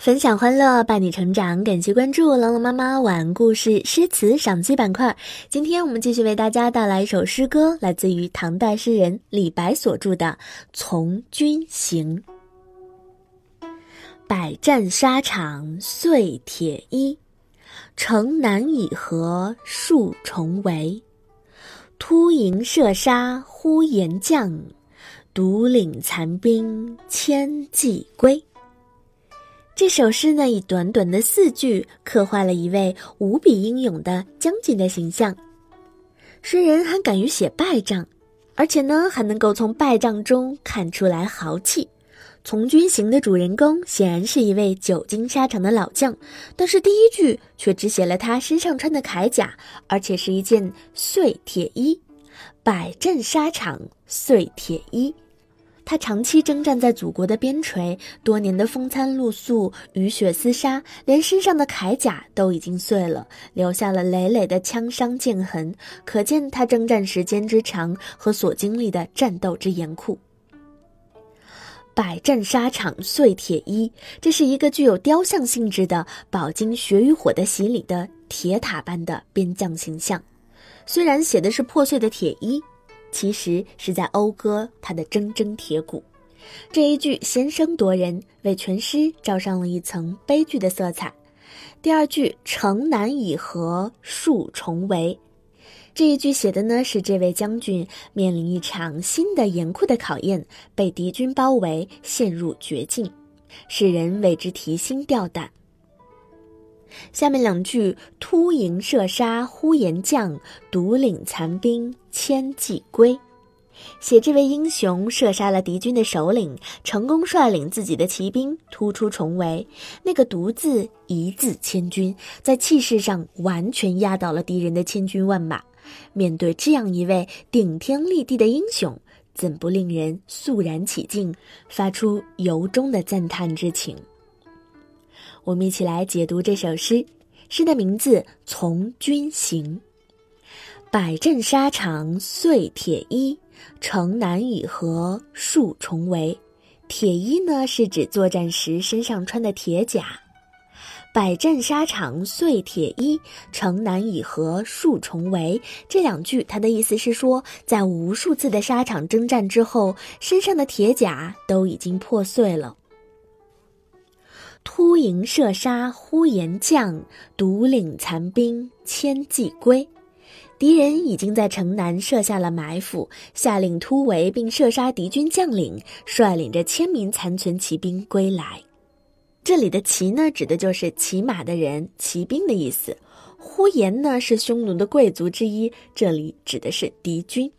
分享欢乐，伴你成长。感谢关注朗朗妈妈晚故事诗词赏析板块。今天我们继续为大家带来一首诗歌，来自于唐代诗人李白所著的《从军行》。百战沙场碎铁衣，城南已合数重围。突营射杀呼延将，独领残兵千骑归。这首诗呢，以短短的四句刻画了一位无比英勇的将军的形象。诗人还敢于写败仗，而且呢，还能够从败仗中看出来豪气。从军行的主人公显然是一位久经沙场的老将，但是第一句却只写了他身上穿的铠甲，而且是一件碎铁衣。百战沙场碎铁衣。他长期征战在祖国的边陲，多年的风餐露宿、雨雪厮杀，连身上的铠甲都已经碎了，留下了累累的枪伤剑痕，可见他征战时间之长和所经历的战斗之严酷。百战沙场碎铁衣，这是一个具有雕像性质的饱经血与火的洗礼的铁塔般的边将形象，虽然写的是破碎的铁衣。其实是在讴歌他的铮铮铁骨，这一句先声夺人，为全诗罩上了一层悲剧的色彩。第二句“城南已合数重围”，这一句写的呢是这位将军面临一场新的严酷的考验，被敌军包围，陷入绝境，使人为之提心吊胆。下面两句“突营射杀呼延将，独领残兵千骑归”，写这位英雄射杀了敌军的首领，成功率领自己的骑兵突出重围。那个“独”字一字千军，在气势上完全压倒了敌人的千军万马。面对这样一位顶天立地的英雄，怎不令人肃然起敬，发出由衷的赞叹之情？我们一起来解读这首诗。诗的名字《从军行》。百战沙场碎铁衣，城南已合数重围。铁衣呢，是指作战时身上穿的铁甲。百战沙场碎铁衣，城南已合数重围。这两句，它的意思是说，在无数次的沙场征战之后，身上的铁甲都已经破碎了。突营射杀呼延将，独领残兵千骑归。敌人已经在城南设下了埋伏，下令突围并射杀敌军将领，率领着千名残存骑兵归来。这里的“骑”呢，指的就是骑马的人，骑兵的意思。呼延呢，是匈奴的贵族之一，这里指的是敌军。《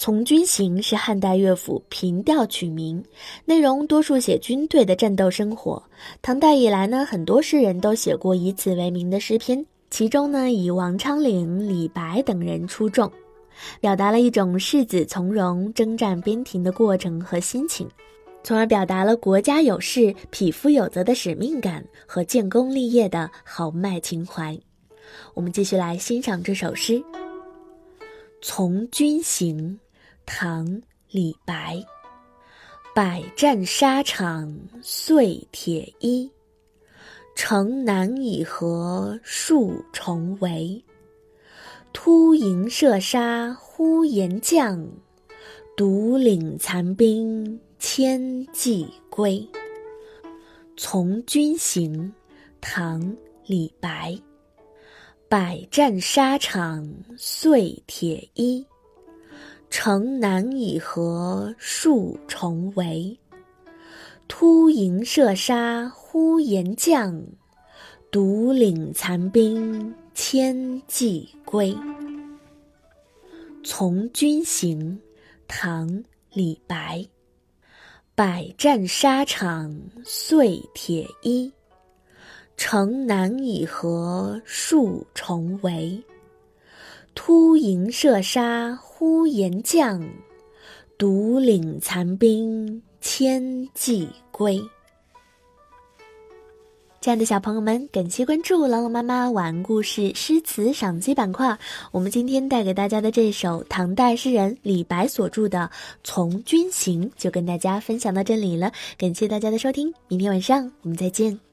从军行》是汉代乐府平调取名，内容多数写军队的战斗生活。唐代以来呢，很多诗人都写过以此为名的诗篇，其中呢，以王昌龄、李白等人出众，表达了一种士子从容征战边庭的过程和心情，从而表达了国家有事、匹夫有责的使命感和建功立业的豪迈情怀。我们继续来欣赏这首诗《从军行》。唐·李白，百战沙场碎铁衣，城南已合数重围。突营射杀呼延将，独领残兵千骑归。《从军行》唐·李白，百战沙场碎铁衣。城南已合数重围，突营射杀呼延将，独领残兵千骑归。《从军行》唐·李白，百战沙场碎铁衣，城南已合数重围。突营射杀呼延将，独领残兵千骑归。亲爱的小朋友们，感谢关注朗朗妈妈晚安故事诗词赏析板块。我们今天带给大家的这首唐代诗人李白所著的《从军行》，就跟大家分享到这里了。感谢大家的收听，明天晚上我们再见。